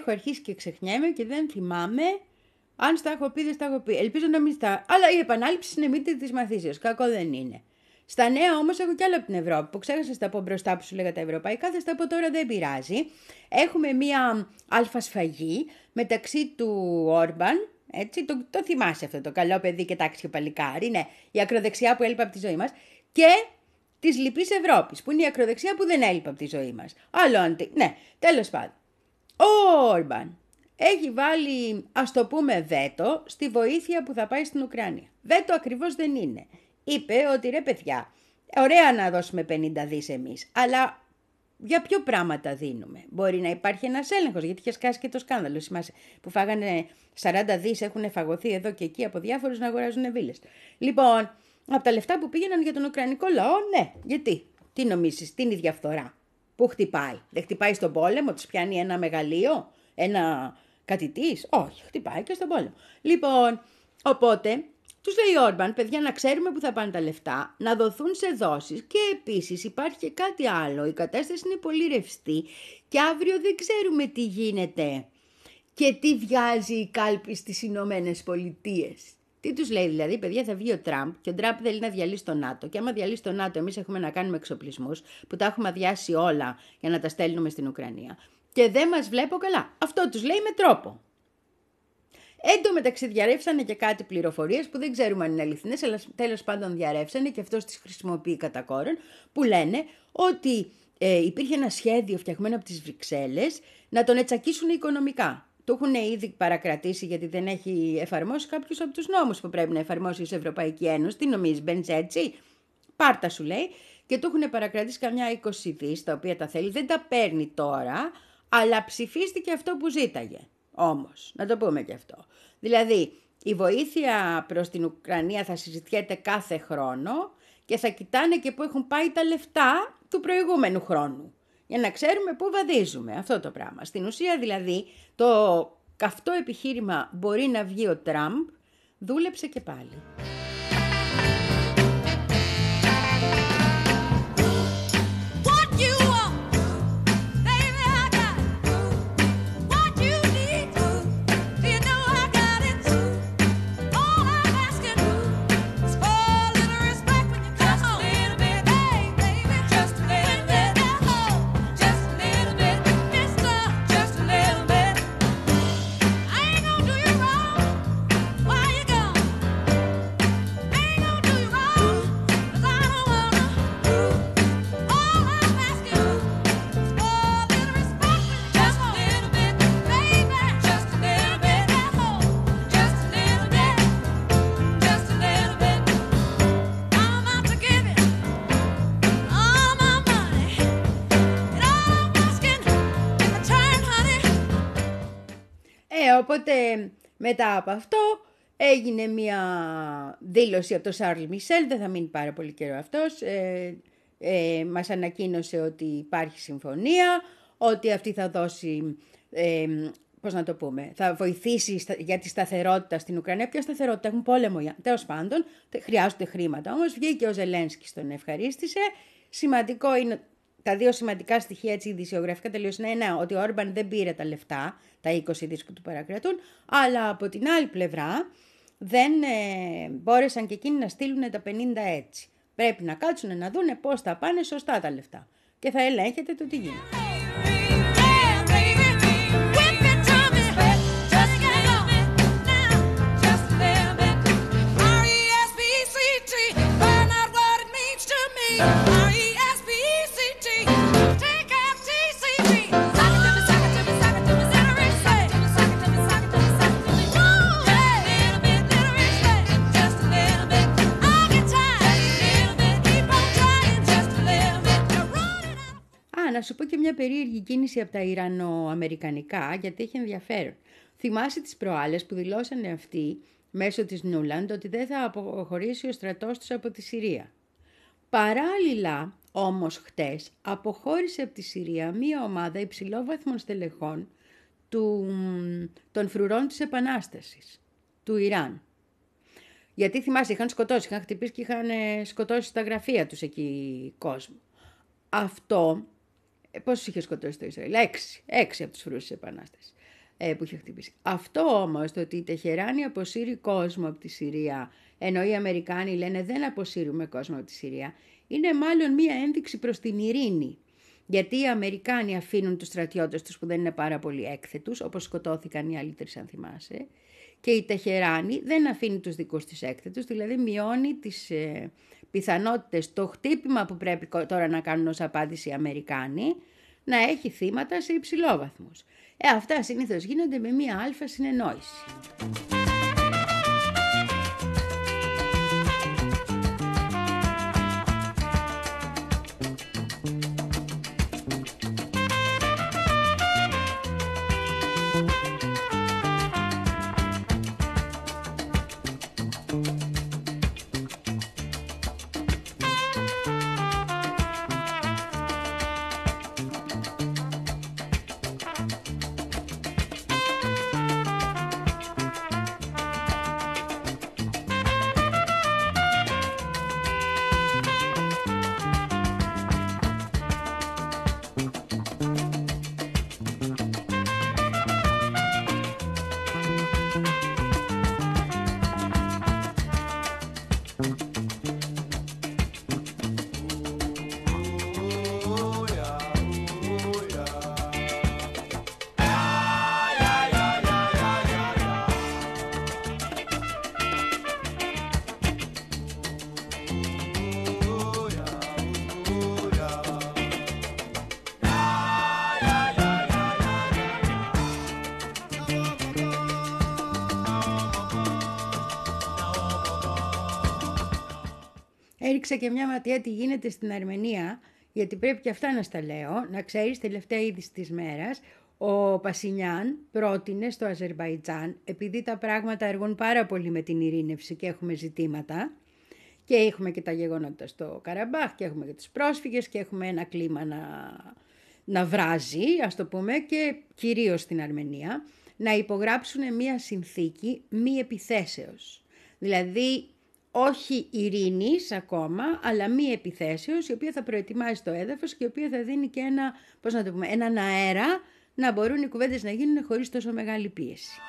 Έχω αρχίσει και ξεχνιέμαι και δεν θυμάμαι αν στα έχω πει, δεν στα έχω πει. Ελπίζω να μην στα. Αλλά η επανάληψη είναι μύτη της μαθήσεως. Κακό δεν είναι. Στα νέα όμως έχω κι άλλο από την Ευρώπη που ξέχασα να στα πω μπροστά που σου λέγα τα ευρωπαϊκά. Θα στα πω τώρα, δεν πειράζει. Έχουμε μία αλφα σφαγή μεταξύ του Όρμπαν. Έτσι, το, το θυμάσαι αυτό το καλό παιδί και τάξη και παλικάρι. Ναι, η ακροδεξιά που έλειπε από τη ζωή μας. Και της λυπής Ευρώπης, που είναι η ακροδεξιά που δεν έλειπε από τη ζωή μας. Άλλο αντι... Ναι, τέλος πάντων. Ο Όρμπαν έχει βάλει, ας το πούμε, βέτο στη βοήθεια που θα πάει στην Ουκρανία. Βέτο ακριβώς δεν είναι. Είπε ότι ρε παιδιά, ωραία να δώσουμε 50 δις εμείς, αλλά για ποιο πράγματα δίνουμε; Μπορεί να υπάρχει ένας έλεγχος, γιατί είχες σκάσει και το σκάνδαλο, θυμάσαι, που φάγανε 40 δις, έχουν φαγωθεί εδώ και εκεί από διάφορους να αγοράζουν βίλες. Λοιπόν, από τα λεφτά που πήγαιναν για τον Ουκρανικό λαό, ναι, γιατί; Τι νομίζεις, τι είναι η διαφθορά. Πού χτυπάει. Δεν χτυπάει στον πόλεμο, τους πιάνει ένα μεγαλείο, ένα κατητής. Όχι, χτυπάει και στον πόλεμο. Λοιπόν, οπότε τους λέει ο Όρμπαν, παιδιά να ξέρουμε που θα πάνε τα λεφτά, να δοθούν σε δόσεις και επίσης υπάρχει και κάτι άλλο. Η κατάσταση είναι πολύ ρευστή και αύριο δεν ξέρουμε τι γίνεται και τι βιάζει η κάλπη στις Ηνωμένες Πολιτείες. Τι τους λέει δηλαδή, παιδιά, θα βγει ο Τραμπ και ο Τραμπ θέλει να διαλύσει το ΝΑΤΟ. Και άμα διαλύσει το ΝΑΤΟ, εμείς έχουμε να κάνουμε εξοπλισμούς που τα έχουμε αδειάσει όλα για να τα στέλνουμε στην Ουκρανία. Και δεν μας βλέπω καλά. Αυτό τους λέει με τρόπο. Εν τω μεταξύ διαρρεύσανε και κάτι πληροφορίες που δεν ξέρουμε αν είναι αληθινές, αλλά τέλος πάντων διαρρεύσανε και αυτός τις χρησιμοποιεί κατά κόρον, που λένε ότι ε, υπήρχε ένα σχέδιο φτιαγμένο από τις Βρυξέλλες να τον ετσακίσουν οικονομικά. Το έχουν ήδη παρακρατήσει γιατί δεν έχει εφαρμόσει κάποιου από τους νόμους που πρέπει να εφαρμόσει η Ευρωπαϊκή Ένωση. Τι νομίζεις, μπαίνει έτσι. Πάρτα σου λέει. Και το έχουν παρακρατήσει καμιά 20 δις, τα οποία τα θέλει. Δεν τα παίρνει τώρα, αλλά ψηφίστηκε αυτό που ζήταγε. Όμως, να το πούμε και αυτό. Δηλαδή, η βοήθεια προς την Ουκρανία θα συζητιέται κάθε χρόνο και θα κοιτάνε και πού έχουν πάει τα λεφτά του προηγούμενου χρόνου. Για να ξέρουμε πού βαδίζουμε αυτό το πράγμα. Στην ουσία δηλαδή το καυτό επιχείρημα μπορεί να βγει ο Τραμπ, δούλεψε και πάλι. Οπότε μετά από αυτό έγινε μια δήλωση από τον Σάρλ Μισελ, δεν θα μείνει πάρα πολύ καιρό αυτός, ε, ε, μας ανακοίνωσε ότι υπάρχει συμφωνία, ότι αυτή θα δώσει, ε, πώς να το πούμε, θα βοηθήσει στα- για τη σταθερότητα στην Ουκρανία. Ποια σταθερότητα, έχουν πόλεμο, για- τέλος πάντων, τε- χρειάζονται χρήματα. Όμως βγήκε ο Ζελένσκι τον ευχαρίστησε. Σημαντικό είναι τα δύο σημαντικά στοιχεία έτσι ειδησιογραφικά τελείως είναι ένα, ότι ο Όρμπαν δεν πήρε τα λεφτά, τα 20 δις που του παρακρατούν, αλλά από την άλλη πλευρά δεν ε, μπόρεσαν και εκείνοι να στείλουν τα 50 έτσι. Πρέπει να κάτσουν να δούνε πώς θα πάνε σωστά τα λεφτά. Και θα ελέγχετε το τι γίνεται. Να σου πω και μια περίεργη κίνηση από τα Ιρανο-Αμερικανικά, γιατί έχει ενδιαφέρον. Θυμάσαι τις προάλλες που δηλώσανε αυτοί μέσω της Νούλαντ ότι δεν θα αποχωρήσει ο στρατός τους από τη Συρία. Παράλληλα, όμως χτες, αποχώρησε από τη Συρία μία ομάδα υψηλόβαθμων στελεχών του, των φρουρών της Επανάστασης, του Ιράν. Γιατί θυμάσαι, είχαν σκοτώσει, είχαν χτυπήσει και είχαν ε, σκοτώσει στα γραφεία τους εκεί κόσμο. Αυτό, ε, πόσους είχε σκοτώσει το Ισραήλ, έξι, έξι από τους φρουρούς της Επανάστασης. ε, που είχε χτυπήσει. Αυτό όμως το ότι η Τεχεράνη αποσύρει κόσμο από τη Συρία, ενώ οι Αμερικάνοι λένε δεν αποσύρουμε κόσμο από τη Συρία, είναι μάλλον μία ένδειξη προς την ειρήνη. Γιατί οι Αμερικάνοι αφήνουν τους στρατιώτες τους που δεν είναι πάρα πολύ έκθετους, όπως σκοτώθηκαν οι άλλοι τρεις αν θυμάσαι, και η Τεχεράνη δεν αφήνει τους δικούς της έκθετους, δηλαδή μειώνει τις ε, πιθανότητες, το χτύπημα που πρέπει κο- τώρα να κάνουν ως απάντηση οι Αμερικάνοι, να έχει θύματα σε υψηλόβαθμους. Ε, αυτά συνήθως γίνονται με μία αλφα συνεννόηση. Έριξα και μια ματιά τι γίνεται στην Αρμενία, γιατί πρέπει και αυτά να στα λέω. Να ξέρεις, τελευταία είδηση της μέρας, ο Πασινιάν πρότεινε στο Αζερβαϊτζάν, επειδή τα πράγματα αργούν πάρα πολύ με την ειρήνευση και έχουμε ζητήματα, και έχουμε και τα γεγονότα στο Καραμπάχ και έχουμε και τους πρόσφυγες και έχουμε ένα κλίμα να, να βράζει, ας το πούμε, και κυρίως στην Αρμενία, να υπογράψουν μία συνθήκη μη επιθέσεως. Δηλαδή, όχι ειρήνης ακόμα, αλλά μη επιθέσεως, η οποία θα προετοιμάζει το έδαφος και η οποία θα δίνει και ένα, πώς να το πούμε, έναν αέρα να μπορούν οι κουβέντες να γίνουν χωρίς τόσο μεγάλη πίεση.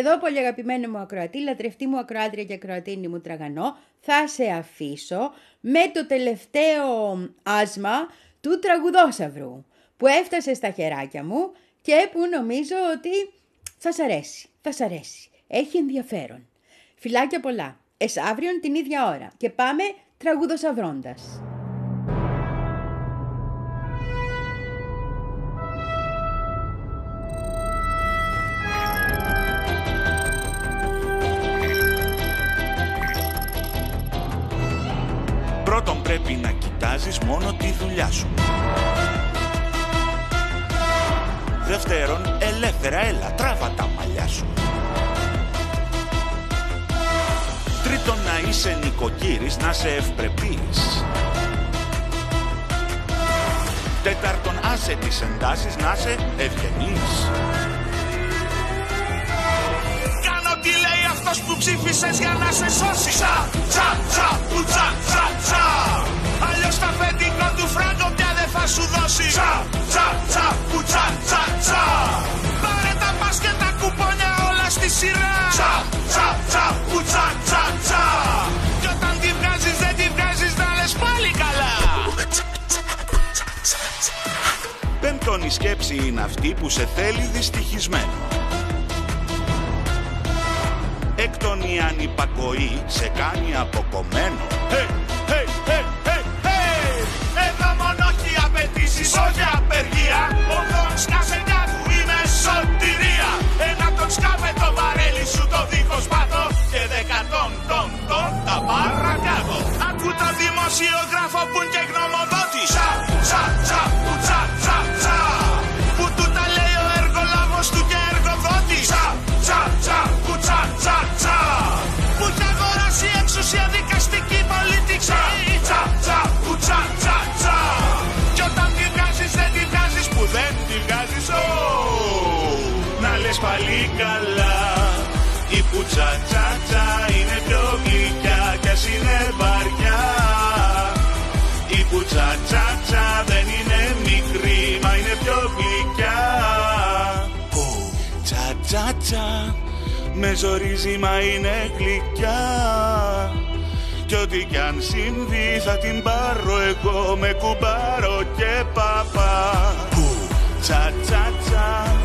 Εδώ, πολύ αγαπημένη μου ακροατή, λατρευτή μου ακροάτρια και ακροατίνη μου τραγανό, θα σε αφήσω με το τελευταίο άσμα του τραγουδόσαυρου που έφτασε στα χεράκια μου και που νομίζω ότι θα σ' αρέσει, θα σ' αρέσει. Έχει ενδιαφέρον. Φιλάκια πολλά. Εσ αύριον την ίδια ώρα. Και πάμε τραγουδοσαυρώντας. Πρώτον πρέπει να κοιτάζεις μόνο τη δουλειά σου. Δεύτερον, ελεύθερα έλα, τράβα τα μαλλιά σου. Τρίτον, να είσαι νοικοκύρης, να σε ευπρεπής. Τέταρτον, άσε τις εντάσεις, να σε ευγενής. Αυτός που ψήφισες για να σε σώσει. Τσα, τσα, τσα, που τσα, τσα, τσα. Αλλιώς τα αφεντικό του φράγκο πια δεν θα σου δώσει. Τσα, τσα, τσα, που τσα, τσα, τσα. Πάρε τα πας και τα κουπόνια όλα στη σειρά. Τσα, τσα, τσα, που τσα, τσα, τσα. Κι όταν τη βγάζεις δεν τη βγάζεις να λες πάλι καλά. Πέμπτον η σκέψη είναι αυτή που σε θέλει δυστυχισμένο. Έκτον η ανυπακοή σε κάνει αποκομμένο. Hey, hey, hey, hey, hey. Εδώ μόνο έχει απαιτήσεις, όχι απεργία. Οχτών σκάσε μια του είναι σωτηρία. Ένα τον σκάβε το βαρέλι σου το δίχως πάθο και δεκατόν τον τον τα παρακάτω. Ακού το δημοσιογράφο που είναι και γνωμοδότης. Τσα, τσα, τσα, τσα τσα με ζορίζει μα είναι γλυκιά. Κι ό,τι κι αν συμβεί θα την πάρω εγώ με κουμπάρο και παπά. Που τσα τσα τσα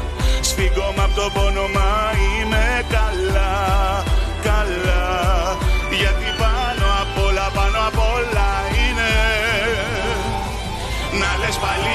Σφίγγω μ' απ' το πόνο μα είμαι καλά, καλά. Γιατί πάνω απ' όλα, πάνω απ' όλα είναι Να λες πάλι καλά